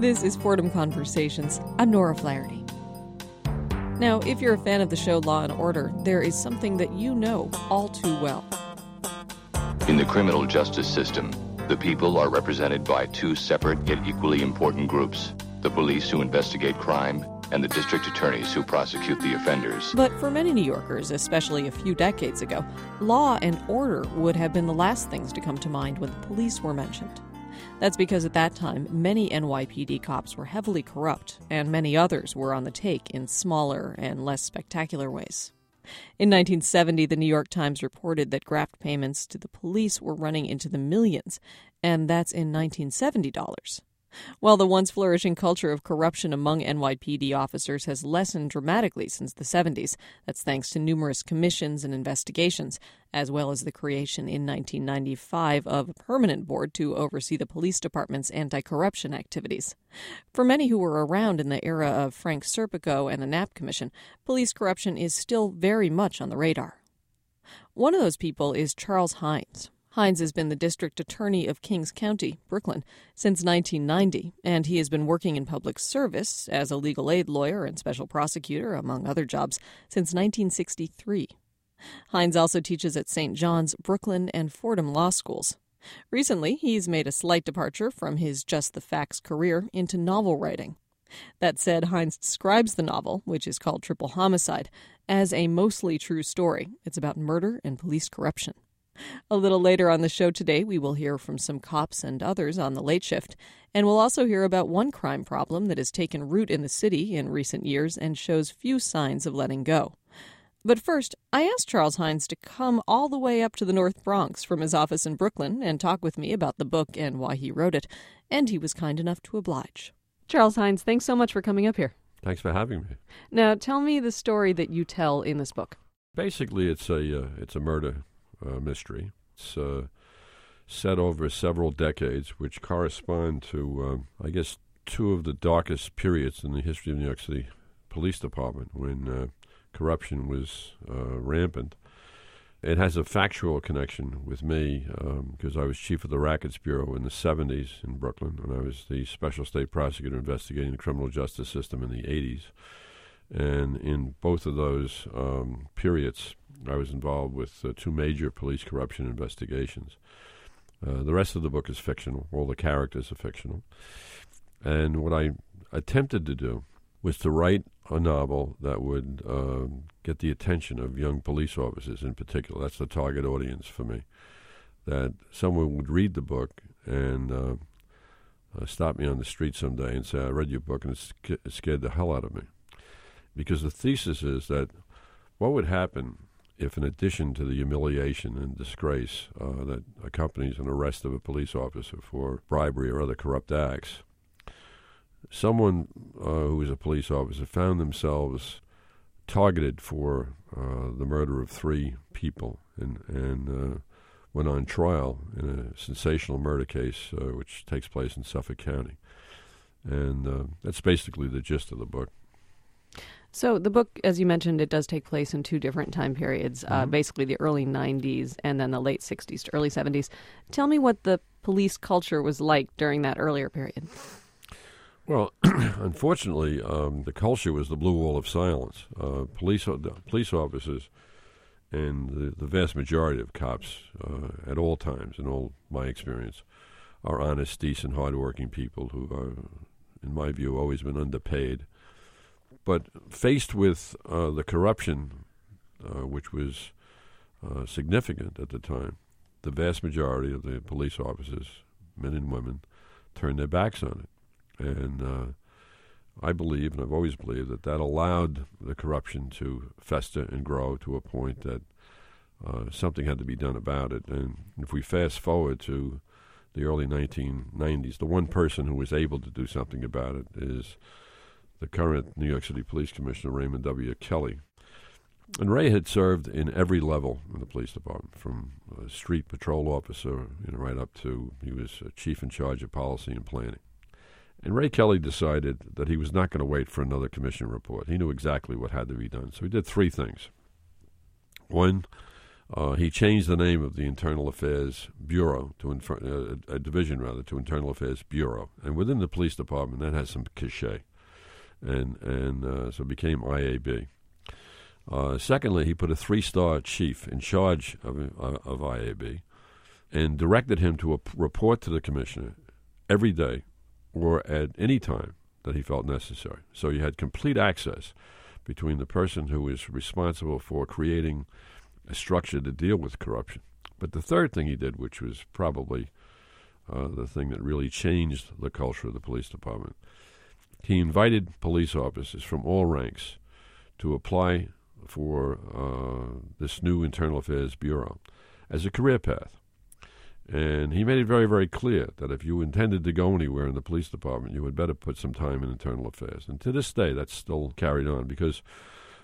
This is Fordham Conversations. I'm Nora Flaherty. Now, if you're a fan of the show Law and Order, there is something that you know all too well. In the criminal justice system, the people are represented by two separate yet equally important groups the police who investigate crime and the district attorneys who prosecute the offenders. But for many New Yorkers, especially a few decades ago, law and order would have been the last things to come to mind when the police were mentioned. That's because at that time, many NYPD cops were heavily corrupt, and many others were on the take in smaller and less spectacular ways. In 1970, the New York Times reported that graft payments to the police were running into the millions, and that's in 1970 dollars. While the once flourishing culture of corruption among NYPD officers has lessened dramatically since the 70s, that's thanks to numerous commissions and investigations, as well as the creation in 1995 of a permanent board to oversee the police department's anti corruption activities. For many who were around in the era of Frank Serpico and the Knapp Commission, police corruption is still very much on the radar. One of those people is Charles Hynes. Hynes has been the district attorney of Kings County, Brooklyn, since 1990, and he has been working in public service as a legal aid lawyer and special prosecutor, among other jobs, since 1963. Hynes also teaches at St. John's, Brooklyn, and Fordham law schools. Recently, he's made a slight departure from his Just the Facts career into novel writing. That said, Hynes describes the novel, which is called Triple Homicide, as a mostly true story. It's about murder and police corruption. A little later on the show today, we will hear from some cops and others on the late shift, and we'll also hear about one crime problem that has taken root in the city in recent years and shows few signs of letting go. But first, I asked Charles Hynes to come all the way up to the North Bronx from his office in Brooklyn and talk with me about the book and why he wrote it, and he was kind enough to oblige. Charles Hynes, thanks so much for coming up here. Thanks for having me. Now, tell me the story that you tell in this book. Basically, it's a uh, it's a murder mystery. It's uh, set over several decades, which correspond to, um, I guess, two of the darkest periods in the history of New York City Police Department when uh, corruption was uh, rampant. It has a factual connection with me because um, I was chief of the Rackets Bureau in the 70s in Brooklyn, and I was the special state prosecutor investigating the criminal justice system in the 80s. And in both of those um, periods, I was involved with uh, two major police corruption investigations. Uh, the rest of the book is fictional. All the characters are fictional. And what I attempted to do was to write a novel that would uh, get the attention of young police officers in particular. That's the target audience for me. That someone would read the book and uh, uh, stop me on the street someday and say, I read your book and it scared the hell out of me. Because the thesis is that what would happen if, in addition to the humiliation and disgrace uh, that accompanies an arrest of a police officer for bribery or other corrupt acts, someone uh, who was a police officer found themselves targeted for uh, the murder of three people and, and uh, went on trial in a sensational murder case uh, which takes place in Suffolk County. And uh, that's basically the gist of the book. So the book, as you mentioned, it does take place in two different time periods, uh, mm-hmm. uh, basically the early 90s and then the late 60s to early 70s. Tell me what the police culture was like during that earlier period. Well, unfortunately, um, the culture was the blue wall of silence. Uh, police police officers and the, the vast majority of cops uh, at all times, in all my experience, are honest, decent, hardworking people who are, in my view, always been underpaid but faced with uh, the corruption, uh, which was uh, significant at the time, the vast majority of the police officers, men and women, turned their backs on it. And uh, I believe, and I've always believed, that that allowed the corruption to fester and grow to a point that uh, something had to be done about it. And if we fast forward to the early 1990s, the one person who was able to do something about it is the current New York City Police Commissioner, Raymond W. Kelly. And Ray had served in every level in the police department, from a street patrol officer, you know, right up to he was chief in charge of policy and planning. And Ray Kelly decided that he was not going to wait for another commission report. He knew exactly what had to be done. So he did three things. One, Uh, he changed the name of the Internal Affairs Bureau to infer- uh, a division rather to Internal Affairs Bureau, and within the police department that has some cachet, and and uh, so became IAB. Uh, secondly, he put a three-star chief in charge of, of IAB, and directed him to report to the commissioner every day or at any time that he felt necessary. So you had complete access between the person who was responsible for creating a structure to deal with corruption. But the third thing he did, which was probably uh, the thing that really changed the culture of the police department, he invited police officers from all ranks to apply for uh, this new Internal Affairs Bureau as a career path. And he made it very, very clear that if you intended to go anywhere in the police department, you had better put some time in internal affairs. And to this day, that's still carried on because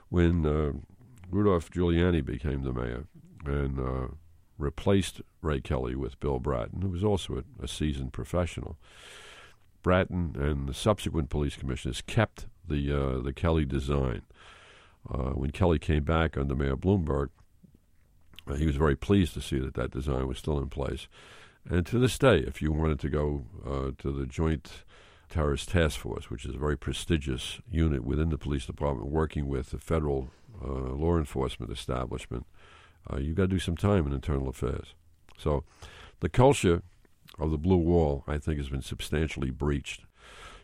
when uh, Rudolph Giuliani became the mayor and uh, replaced Ray Kelly with Bill Bratton, who was also a, a seasoned professional, Bratton and the subsequent police commissioners kept the uh, the Kelly design. Uh, when Kelly came back under Mayor Bloomberg, uh, he was very pleased to see that that design was still in place. And to this day, if you wanted to go uh, to the Joint Terrorist Task Force, which is a very prestigious unit within the police department working with the federal uh, law enforcement establishment, uh, you've got to do some time in internal affairs. So the culture of the Blue Wall, I think, has been substantially breached.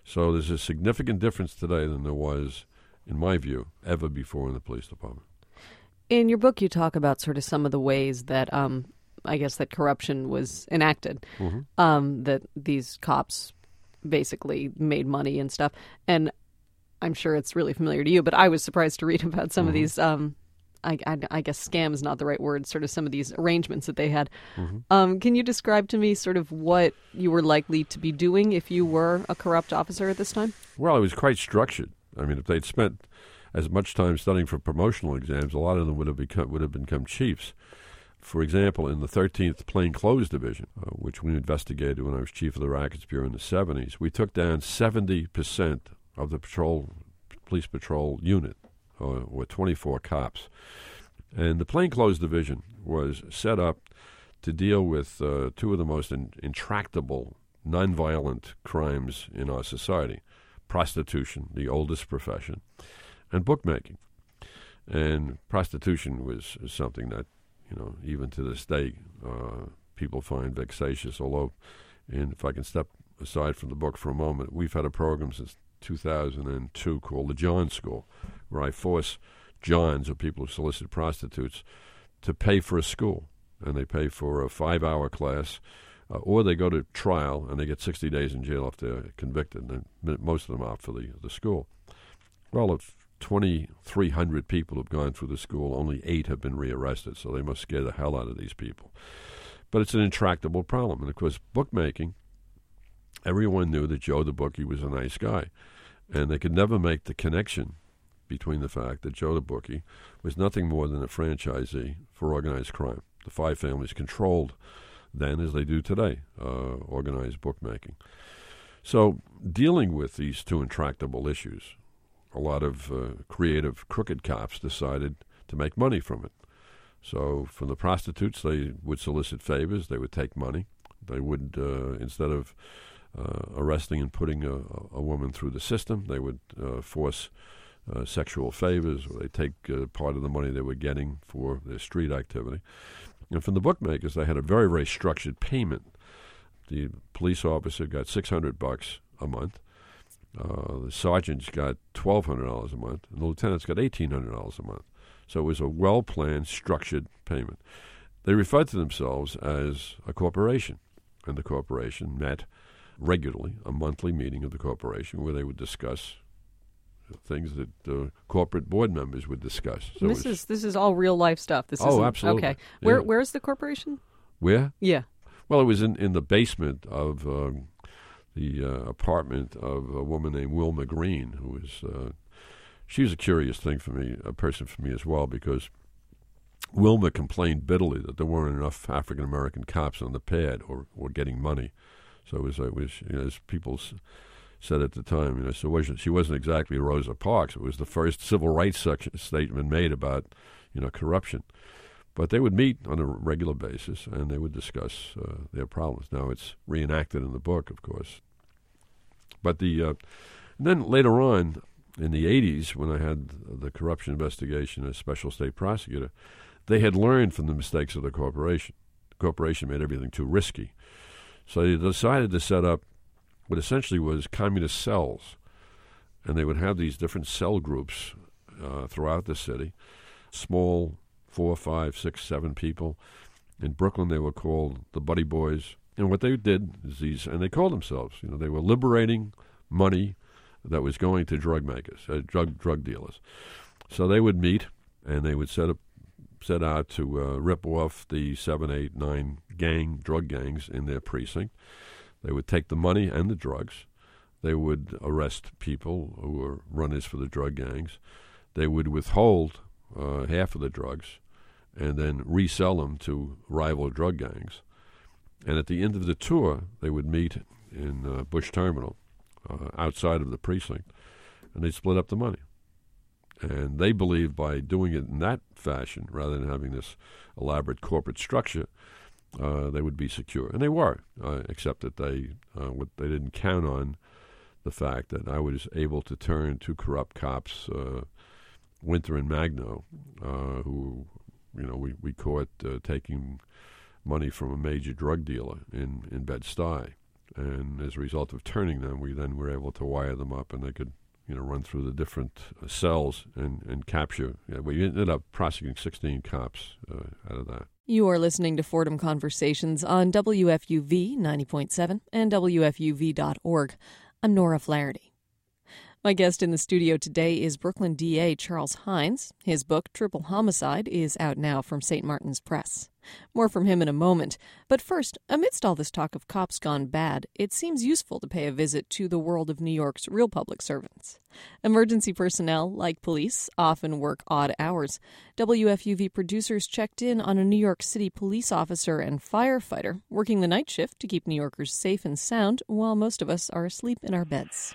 So there's a significant difference today than there was, in my view, ever before in the police department. In your book, you talk about sort of some of the ways that um, I guess that corruption was enacted, mm-hmm. um, that these cops basically made money and stuff. And I'm sure it's really familiar to you, but I was surprised to read about some mm-hmm. of these. Um, I, I, I, guess scam is not the right word. Sort of some of these arrangements that they had. Mm-hmm. Um, can you describe to me sort of what you were likely to be doing if you were a corrupt officer at this time? Well, it was quite structured. I mean, if they'd spent as much time studying for promotional exams, a lot of them would have become would have become chiefs. For example, in the 13th Plainclothes Division, uh, which we investigated when I was chief of the Rackets Bureau in the 70s, we took down 70% of the patrol police patrol unit, uh, with 24 cops. And the Plainclothes Division was set up to deal with uh, two of the most in- intractable nonviolent crimes in our society prostitution, the oldest profession, and bookmaking. And prostitution was something that, you know, even to this day, uh, people find vexatious. Although, and if I can step aside from the book for a moment, we've had a program since 2002 called the John School, where I force Johns, or people who solicit prostitutes, to pay for a school. And they pay for a five hour class, uh, or they go to trial and they get 60 days in jail if they're convicted. And most of them opt for the, the school. Well, if 2,300 people have gone through the school. Only eight have been rearrested, so they must scare the hell out of these people. But it's an intractable problem. And of course, bookmaking, everyone knew that Joe the bookie was a nice guy. And they could never make the connection between the fact that Joe the bookie was nothing more than a franchisee for organized crime. The five families controlled then, as they do today, uh, organized bookmaking. So, dealing with these two intractable issues, a lot of uh, creative crooked cops decided to make money from it. So from the prostitutes, they would solicit favors. They would take money. They would, uh, instead of arresting and putting a, a, woman through the system, they would uh, force uh, sexual favors, or they take uh, part of the money they were getting for their street activity. And from the bookmakers, they had a very, very structured payment. The police officer got six hundred bucks a month uh, the sergeant's got twelve hundred dollars a month, and the lieutenant's got eighteen hundred dollars a month. So it was a well planned, structured payment. They referred to themselves as a corporation, and the corporation met regularly, a monthly meeting of the corporation where they would discuss things that uh, corporate board members would discuss. So this is this is all real life stuff. This oh, absolutely. Okay, where yeah. where's the corporation? Where? Yeah. Well, it was in, in the basement of um, the uh, apartment of a woman named Wilma Green, who was uh, she was a curious thing for me, a person for me as well, because Wilma complained bitterly that there weren't enough African American cops on the pad or, or getting money. So it was, was you know, as people said at the time, you know, so wasn't, she wasn't exactly Rosa Parks. It was the first civil rights section, statement made about, you know, corruption. But they would meet on a regular basis and they would discuss uh, their problems. Now it's reenacted in the book, of course. But the uh, then later on in the 80s, when I had the corruption investigation as special state prosecutor, they had learned from the mistakes of the corporation. The corporation made everything too risky. So they decided to set up what essentially was communist cells. And they would have these different cell groups uh, throughout the city, small, four, five, six, seven people. In Brooklyn, they were called the Buddy Boys. And what they did is these, and they called themselves, you know, they were liberating money that was going to drug makers, uh, drug drug dealers. So they would meet and they would set up set out to uh, rip off the seven, eight, nine gang drug gangs in their precinct. They would take the money and the drugs. They would arrest people who were runners for the drug gangs. They would withhold uh, half of the drugs and then resell them to rival drug gangs. And at the end of the tour, they would meet in uh, Bush Terminal uh, outside of the precinct, and they'd split up the money. And they believed by doing it in that fashion, rather than having this elaborate corporate structure, uh, they would be secure. And they were, uh, except that they uh, what they didn't count on the fact that I was able to turn two corrupt cops, uh, Winter and Magno, uh, who you know we we caught uh, taking money from a major drug dealer in in Bed Stuy, and as a result of turning them, we then were able to wire them up, and they could you know run through the different uh, cells and and capture. Yeah, we ended up prosecuting 16 cops uh, out of that. You are listening to Fordham Conversations on WFUV 90.7 and WFUV.org. I'm Nora Flaherty. My guest in the studio today is Brooklyn DA Charles Hynes. His book, Triple Homicide, is out now from St. Martin's Press. More from him in a moment. But first, amidst all this talk of cops gone bad, it seems useful to pay a visit to the world of New York's real public servants. Emergency personnel, like police, often work odd hours. WFUV producers checked in on a New York City police officer and firefighter working the night shift to keep New Yorkers safe and sound while most of us are asleep in our beds.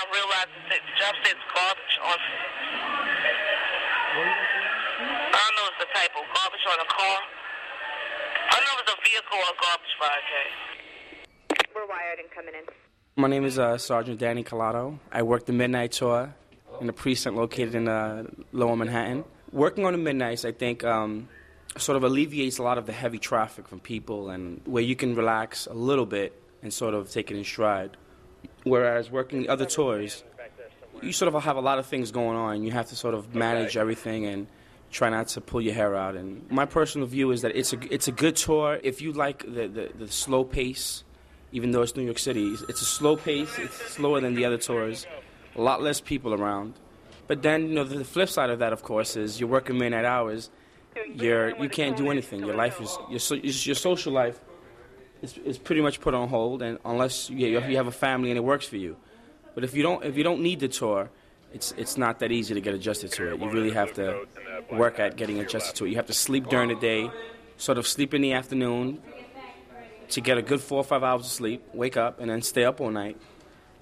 I'm now realizing that the job says garbage on. I don't know if it's the type of garbage on a car. I know if it's a vehicle or garbage fire case. We're wired and coming in. My name is uh, Sergeant Danny Collado. I work the midnight tour in a precinct located in uh, Lower Manhattan. Working on the midnights, I think, um, sort of alleviates a lot of the heavy traffic from people and where you can relax a little bit and sort of take it in stride. Whereas working the other tours, you sort of have a lot of things going on. You have to sort of manage everything and try not to pull your hair out. And my personal view is that it's a it's a good tour if you like the the, the slow pace. Even though it's New York City, it's a slow pace. It's slower than the other tours. A lot less people around. But then you know the flip side of that, of course, is you're working midnight hours. You're you can't do anything. Your life is your so, your social life is pretty much put on hold, and unless you, you have a family and it works for you. But if you don't if you don't need the tour, it's it's not that easy to get adjusted to it. You really have to work at getting adjusted to it. You have to sleep during the day, sort of sleep in the afternoon to get a good four or five hours of sleep, wake up, and then stay up all night.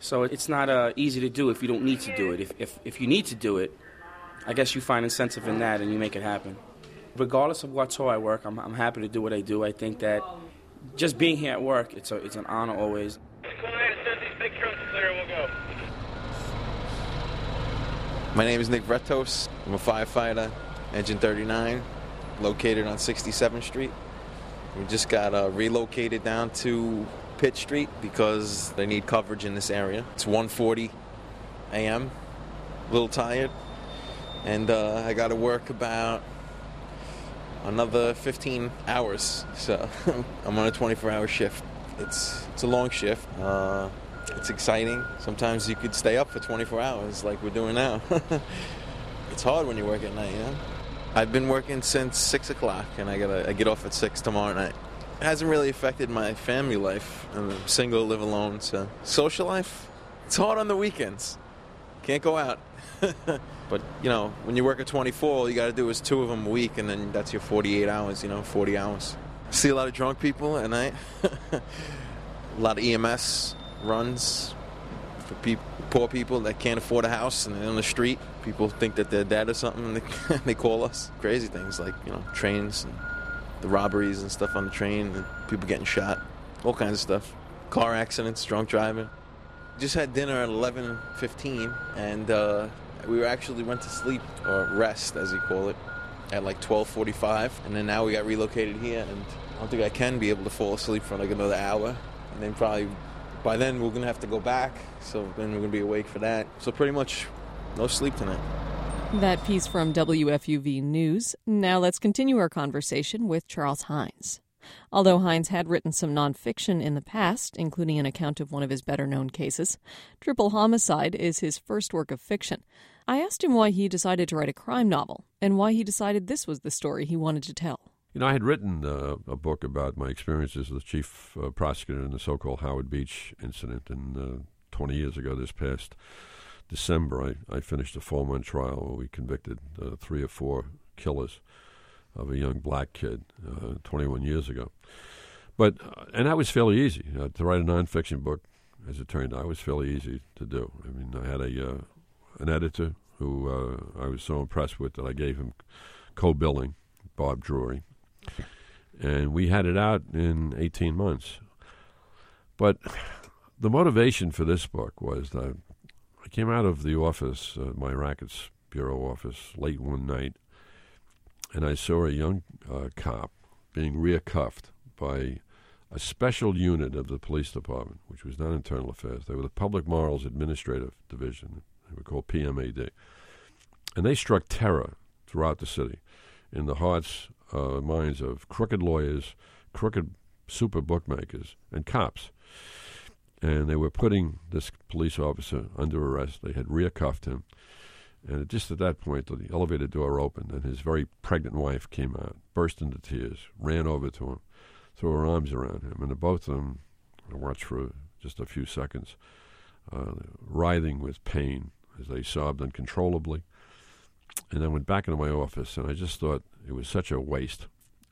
So it's not uh, easy to do if you don't need to do it. If, if, if you need to do it, I guess you find incentive in that and you make it happen. Regardless of what tour I work, I'm, I'm happy to do what I do. I think that just being here at work, it's, a, it's an honor always. My name is Nick Vretos. I'm a firefighter, Engine 39, located on 67th Street. We just got uh, relocated down to Pitt Street because they need coverage in this area. It's 1:40 a.m. A little tired, and uh, I got to work about another 15 hours. So I'm on a 24-hour shift. It's it's a long shift. Uh, it's exciting. Sometimes you could stay up for 24 hours, like we're doing now. it's hard when you work at night, you know. I've been working since six o'clock, and I gotta I get off at six tomorrow night. It hasn't really affected my family life. I'm single, live alone, so social life. It's hard on the weekends. Can't go out. but you know, when you work at 24, all you got to do is two of them a week, and then that's your 48 hours. You know, 40 hours. See a lot of drunk people at night. a lot of EMS runs, for people, poor people that can't afford a house and they're on the street. People think that they're dead or something, and they, they call us. Crazy things like you know trains and the robberies and stuff on the train, and people getting shot, all kinds of stuff. Car accidents, drunk driving. Just had dinner at 11:15, and uh, we actually went to sleep or rest, as you call it, at like 12:45, and then now we got relocated here, and I don't think I can be able to fall asleep for like another hour, and then probably by then we're gonna have to go back, so then we're gonna be awake for that. So pretty much no sleep tonight. That piece from WFUV News. Now let's continue our conversation with Charles Hynes. Although Hynes had written some nonfiction in the past, including an account of one of his better known cases, Triple Homicide is his first work of fiction. I asked him why he decided to write a crime novel and why he decided this was the story he wanted to tell. You know, I had written uh, a book about my experiences as the chief uh, prosecutor in the so called Howard Beach incident in, uh, 20 years ago this past December. I, I finished a four month trial where we convicted uh, three or four killers of a young black kid uh, 21 years ago. But, uh, and that was fairly easy. to write a nonfiction book, as it turned out, was fairly easy to do. I mean, I had a an editor who I was so impressed with that I gave him co billing, Bob Drury and we had it out in 18 months. But the motivation for this book was that I came out of the office, uh, my rackets bureau office, late one night, and I saw a young uh, cop being recuffed by a special unit of the police department, which was not internal affairs. They were the Public Morals Administrative Division. They were called PMAD. And they struck terror throughout the city in the hearts uh, minds of crooked lawyers, crooked super bookmakers, and cops. And they were putting this police officer under arrest. They had rear cuffed him. And just at that point, the elevator door opened, and his very pregnant wife came out, burst into tears, ran over to him, threw her arms around him, and the both of them I watched for just a few seconds, uh, writhing with pain as they sobbed uncontrollably. And I went back into my office, and I just thought, it was such a waste.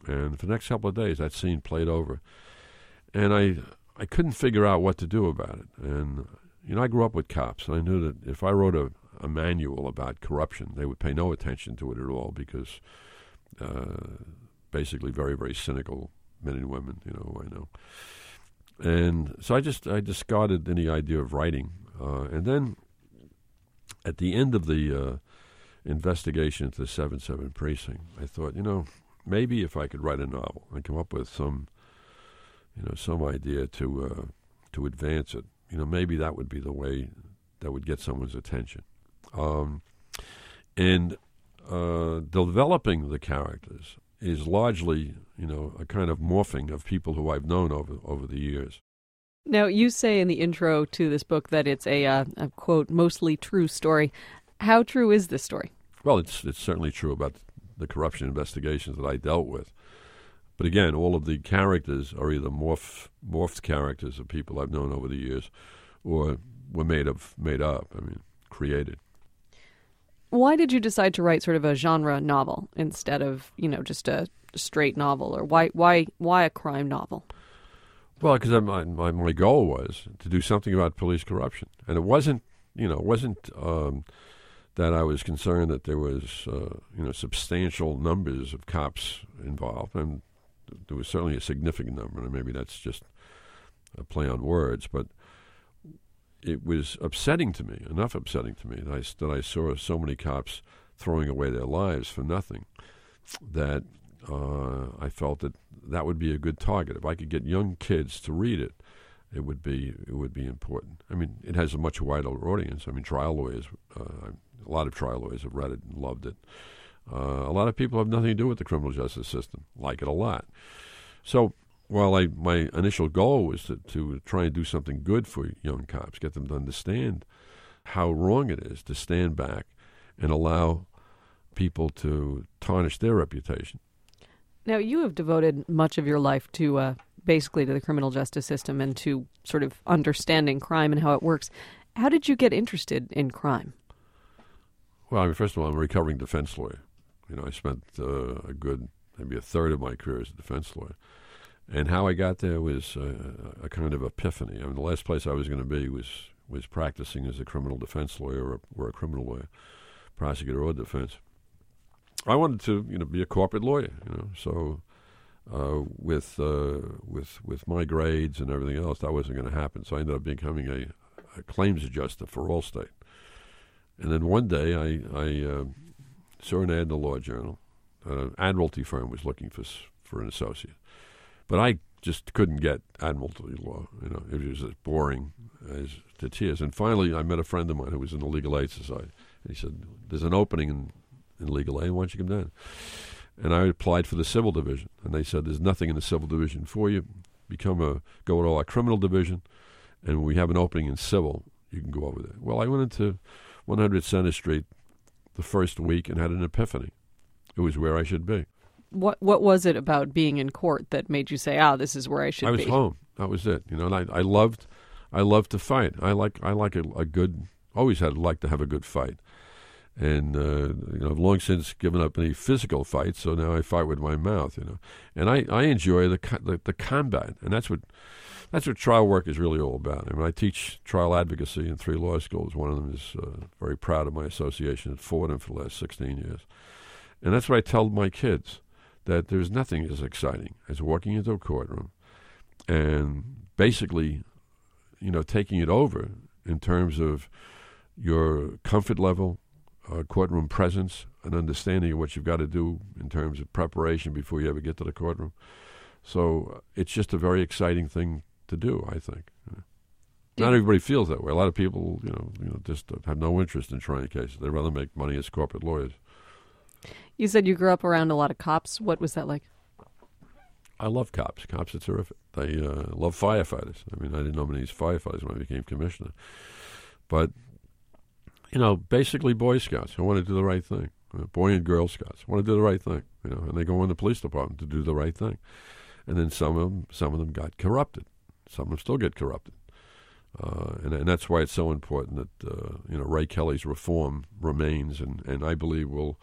And for the next couple of days, that scene played over, and I I couldn't figure out what to do about it. And you know, I grew up with cops, and I knew that if I wrote a, a manual about corruption, they would pay no attention to it at all because uh, basically very very cynical men and women, you know, I know. And so I just I discarded any idea of writing, uh, and then at the end of the uh, investigation into the 7 7 precinct, I thought, you know, maybe if I could write a novel and come up with some, you know, some idea to uh, to advance it, you know, maybe that would be the way that would get someone's attention. Um, and uh, developing the characters is largely, you know, a kind of morphing of people who I've known over over the years. Now, you say in the intro to this book that it's a, uh, a quote mostly true story. How true is this story? Well, it's it's certainly true about the corruption investigations that I dealt with. But again, all of the characters are either morph, morphed characters of people I've known over the years, or were made of made up. I mean, created. Why did you decide to write sort of a genre novel instead of you know just a straight novel, or why why why a crime novel? Well, because my, my my goal was to do something about police corruption, and it wasn't you know it wasn't. Um, that I was concerned that there was, uh, you know, substantial numbers of cops involved, and there was certainly a significant number. And maybe that's just a play on words, but it was upsetting to me, enough upsetting to me that I, that I saw so many cops throwing away their lives for nothing, that uh, I felt that that would be a good target. If I could get young kids to read it, it would be it would be important. I mean, it has a much wider audience. I mean, trial lawyers. Uh, a lot of trial lawyers have read it and loved it. Uh, a lot of people have nothing to do with the criminal justice system, like it a lot. So while I my initial goal was to, to try and do something good for young cops, get them to understand how wrong it is to stand back and allow people to tarnish their reputation. Now, you have devoted much of your life to uh, basically to the criminal justice system and to sort of understanding crime and how it works. How did you get interested in crime? Well, I mean, first of all, I'm a recovering defense lawyer. You know, I spent uh, a good, maybe a third of my career as a defense lawyer. And how I got there was uh, a kind of epiphany. I mean, the last place I was going to be was was practicing as a criminal defense lawyer or, or a criminal lawyer, prosecutor or defense. I wanted to, you know, be a corporate lawyer, you know. So uh, with uh, with with my grades and everything else, that wasn't going to happen. So I ended up becoming a, a, claims adjuster for Allstate. And then one day, I I uh, saw an ad in the Law Journal. An admiralty firm was looking for for an associate, but I just couldn't get admiralty law. You know, it was as boring as to tears. And finally, I met a friend of mine who was in the Legal Aid Society. And he said, "There's an opening in, in legal aid. Why don't you come down?" And I applied for the civil division, and they said, "There's nothing in the civil division for you. Become a go to our criminal division, and we have an opening in civil, you can go over there." Well, I went into 100 Center Street the first week and had an epiphany. It was where I should be. What What was it about being in court that made you say, "Ah, oh, this is where I should be"? I was be? home. That was it. You know, and I, I loved, I loved to fight. I like I like a, a good. Always had like to have a good fight and uh, you know, I've long since given up any physical fights, so now I fight with my mouth, you know. And I, I enjoy the, the, the combat, and that's what that's what trial work is really all about. I mean, I teach trial advocacy in three law schools. One of them is uh, very proud of my association at Fordham for the last 16 years, and that's what I tell my kids that there's nothing as exciting as walking into a courtroom and basically, you know, taking it over in terms of your comfort level, uh, courtroom presence, an understanding of what you've got to do in terms of preparation before you ever get to the courtroom. So uh, it's just a very exciting thing to do, I think. Not everybody feels that way. A lot of people, you know, you know, just have no interest in trying cases. They rather make money as corporate lawyers. You said you grew up around a lot of cops. What was that like? I love cops. Cops are terrific. They uh, love firefighters. I mean, I didn't know many firefighters when I became commissioner, but you know, basically Boy Scouts who want to do the right thing. Uh, Boy and Girl Scouts want to do the right thing. You know, and they go in the police department to do the right thing. And then some of them, some of them got corrupted. Some of them still get corrupted. Uh, and, and that's why it's so important that uh, you know Ray Kelly's reform remains, and, and I believe will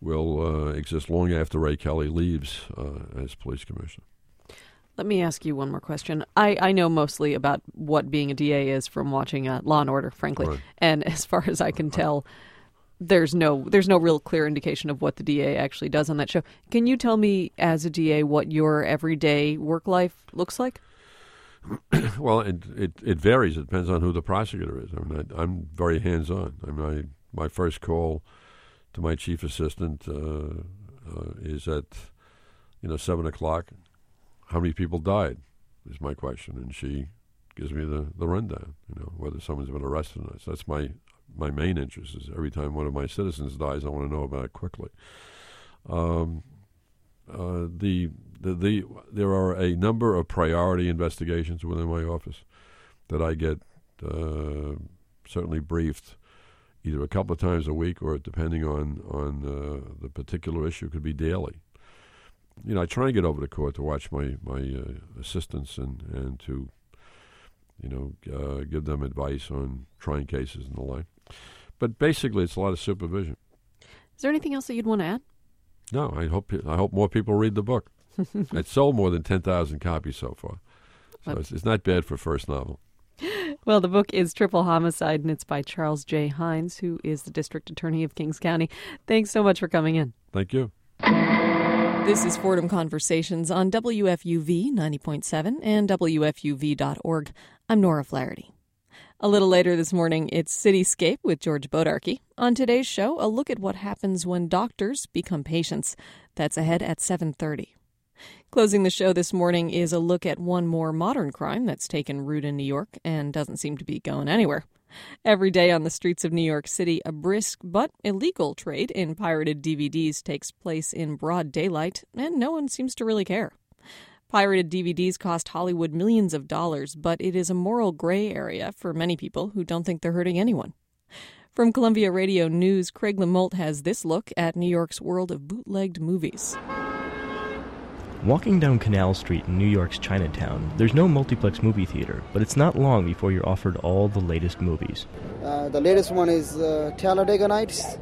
will uh, exist long after Ray Kelly leaves uh, as police commissioner. Let me ask you one more question. I, I know mostly about what being a DA is from watching uh, Law and Order, frankly, right. and as far as I can tell, there's no there's no real clear indication of what the DA actually does on that show. Can you tell me, as a DA, what your everyday work life looks like? well, it, it, it varies. It depends on who the prosecutor is. I mean, I, am very hands on. I mean, I, my first call to my chief assistant uh, uh, is at you know seven o'clock how many people died is my question, and she gives me the, the rundown. You know whether someone's been arrested or not. So that's my my main interest. Is every time one of my citizens dies, I want to know about it quickly. Um, uh, the, the the there are a number of priority investigations within my office that I get uh, certainly briefed either a couple of times a week or depending on on uh, the particular issue could be daily you know, I try and get over to court to watch my my uh, assistants and and to, you know, uh, give them advice on trying cases and the like. But basically, it's a lot of supervision. Is there anything else that you'd want to add? No, I hope I hope more people read the book. it's sold more than ten thousand copies so far, so it's, it's not bad for a first novel. Well, the book is Triple Homicide, and it's by Charles J. Hynes, who is the District Attorney of Kings County. Thanks so much for coming in. Thank you. This is Fordham Conversations on WFUV 90.7 and WFUV.org. I'm Nora Flaherty. A little later this morning, it's Cityscape with George Bodarky. On today's show, a look at what happens when doctors become patients. That's ahead at 7:30. Closing the show this morning is a look at one more modern crime that's taken root in New York and doesn't seem to be going anywhere. Every day on the streets of New York City, a brisk but illegal trade in pirated DVDs takes place in broad daylight, and no one seems to really care. Pirated DVDs cost Hollywood millions of dollars, but it is a moral gray area for many people who don't think they're hurting anyone. From Columbia Radio News, Craig Lamolt has this look at New York's world of bootlegged movies. Walking down Canal Street in New York's Chinatown, there's no multiplex movie theater, but it's not long before you're offered all the latest movies. Uh, the latest one is uh, Talladega Nights,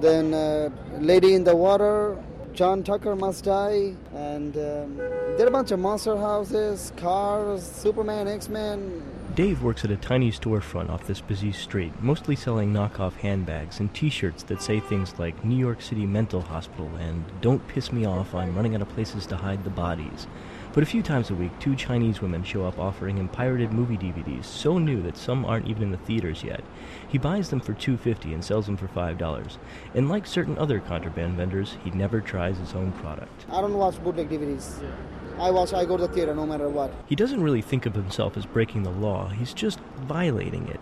then uh, Lady in the Water, John Tucker Must Die, and um, there are a bunch of monster houses, cars, Superman, X Men, Dave works at a tiny storefront off this busy street, mostly selling knockoff handbags and t shirts that say things like New York City Mental Hospital and Don't Piss Me Off, I'm running out of places to hide the bodies. But a few times a week, two Chinese women show up offering him pirated movie DVDs so new that some aren't even in the theaters yet. He buys them for $2.50 and sells them for $5. And like certain other contraband vendors, he never tries his own product. I don't watch bootleg DVDs. I watch, I go to the theater no matter what. He doesn't really think of himself as breaking the law, he's just violating it.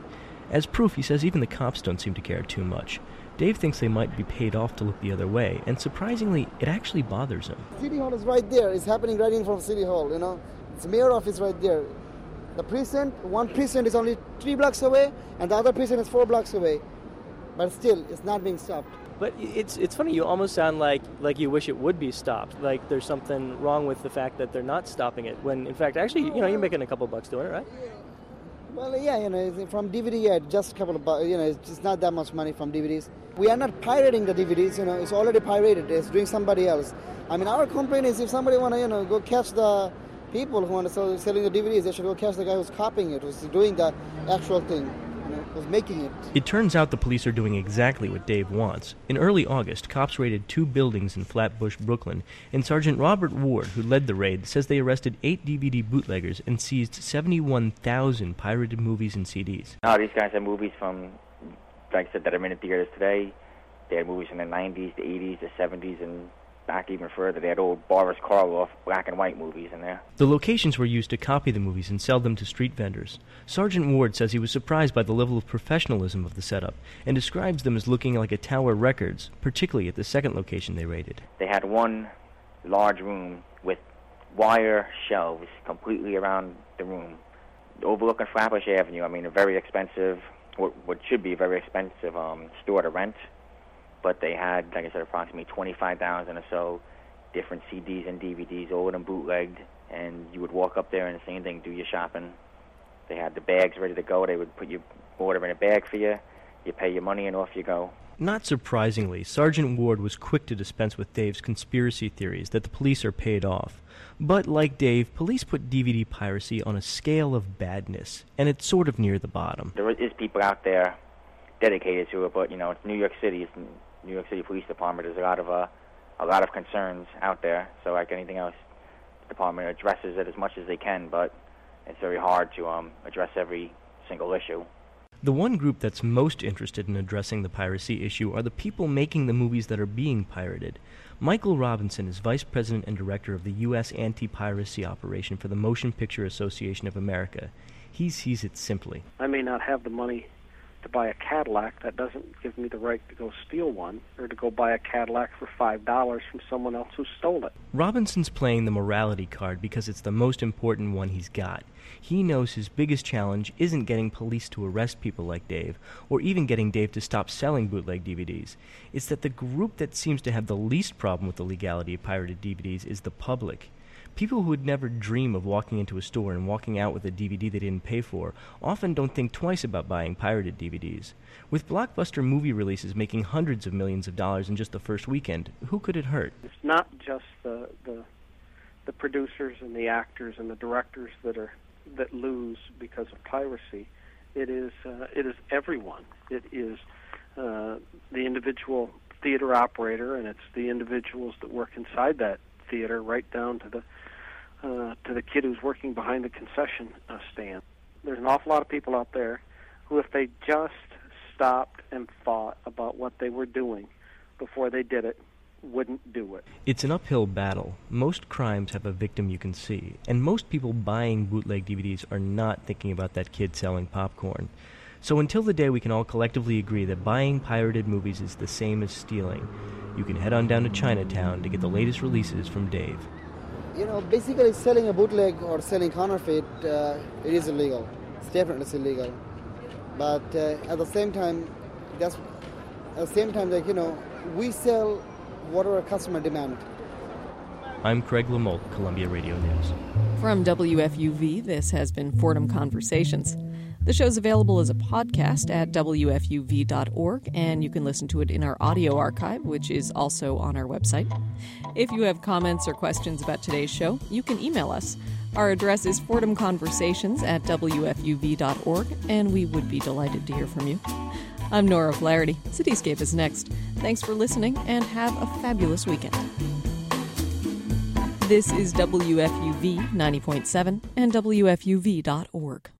As proof, he says even the cops don't seem to care too much. Dave thinks they might be paid off to look the other way, and surprisingly, it actually bothers him. City Hall is right there. It's happening right in front of City Hall, you know. It's mayor office right there. The precinct, one precinct is only three blocks away, and the other precinct is four blocks away. But still, it's not being stopped. But it's it's funny. You almost sound like like you wish it would be stopped. Like there's something wrong with the fact that they're not stopping it. When in fact, actually, you know, you're making a couple bucks doing it, right? Well, yeah, you know, from DVD, yeah, just a couple of, bucks. you know, it's not that much money from DVDs. We are not pirating the DVDs, you know, it's already pirated. It's doing somebody else. I mean, our complaint is if somebody want to, you know, go catch the people who want to sell selling the DVDs, they should go catch the guy who's copying it, who's doing the actual thing, you know, who's making it. It turns out the police are doing exactly what Dave wants. In early August, cops raided two buildings in Flatbush, Brooklyn, and Sergeant Robert Ward, who led the raid, says they arrested eight DVD bootleggers and seized 71,000 pirated movies and CDs. Now these guys have movies from, like I said, that are in the theaters today. They had movies from the 90s, the 80s, the 70s, and back even further. They had old Boris Karloff black and white movies in there. The locations were used to copy the movies and sell them to street vendors. Sergeant Ward says he was surprised by the level of professionalism of the setup and describes them as looking like a Tower Records, particularly at the second location they raided. They had one large room with wire shelves completely around the room, overlooking Flatbush Avenue. I mean, a very expensive, what, what should be a very expensive um, store to rent. But they had, like I said, approximately 25,000 or so different CDs and DVDs, all of them bootlegged. And you would walk up there and the same thing, do your shopping. They had the bags ready to go. They would put your order in a bag for you. You pay your money and off you go. Not surprisingly, Sergeant Ward was quick to dispense with Dave's conspiracy theories that the police are paid off. But like Dave, police put DVD piracy on a scale of badness, and it's sort of near the bottom. There is people out there dedicated to it, but you know, it's New York City. It's New York City Police Department. There's a lot of uh, a lot of concerns out there. So like anything else, the department addresses it as much as they can, but it's very hard to um, address every single issue. The one group that's most interested in addressing the piracy issue are the people making the movies that are being pirated. Michael Robinson is vice president and director of the U.S. anti piracy operation for the Motion Picture Association of America. He sees it simply. I may not have the money to buy a Cadillac. That doesn't give me the right to go steal one or to go buy a Cadillac for $5 from someone else who stole it. Robinson's playing the morality card because it's the most important one he's got. He knows his biggest challenge isn't getting police to arrest people like Dave, or even getting Dave to stop selling bootleg DVDs. It's that the group that seems to have the least problem with the legality of pirated DVDs is the public. People who would never dream of walking into a store and walking out with a DVD they didn't pay for often don't think twice about buying pirated DVDs. With blockbuster movie releases making hundreds of millions of dollars in just the first weekend, who could it hurt? It's not just the the the producers and the actors and the directors that are that lose because of piracy. It is uh, it is everyone. It is uh, the individual theater operator, and it's the individuals that work inside that theater, right down to the uh, to the kid who's working behind the concession uh, stand. There's an awful lot of people out there who, if they just stopped and thought about what they were doing before they did it, wouldn't do it. It's an uphill battle. Most crimes have a victim you can see, and most people buying bootleg DVDs are not thinking about that kid selling popcorn. So until the day we can all collectively agree that buying pirated movies is the same as stealing, you can head on down to Chinatown to get the latest releases from Dave. You know, basically selling a bootleg or selling counterfeit, uh, it is illegal. It's definitely illegal. But uh, at the same time, that's at the same time, like you know, we sell whatever customer demand. I'm Craig Lamolt, Columbia Radio News. From WFUV, this has been Fordham Conversations. The show's available as a podcast at WFUV.org, and you can listen to it in our audio archive, which is also on our website. If you have comments or questions about today's show, you can email us. Our address is Fordham Conversations at WFUV.org, and we would be delighted to hear from you. I'm Nora Flaherty. Cityscape is next. Thanks for listening, and have a fabulous weekend. This is WFUV 90.7 and WFUV.org.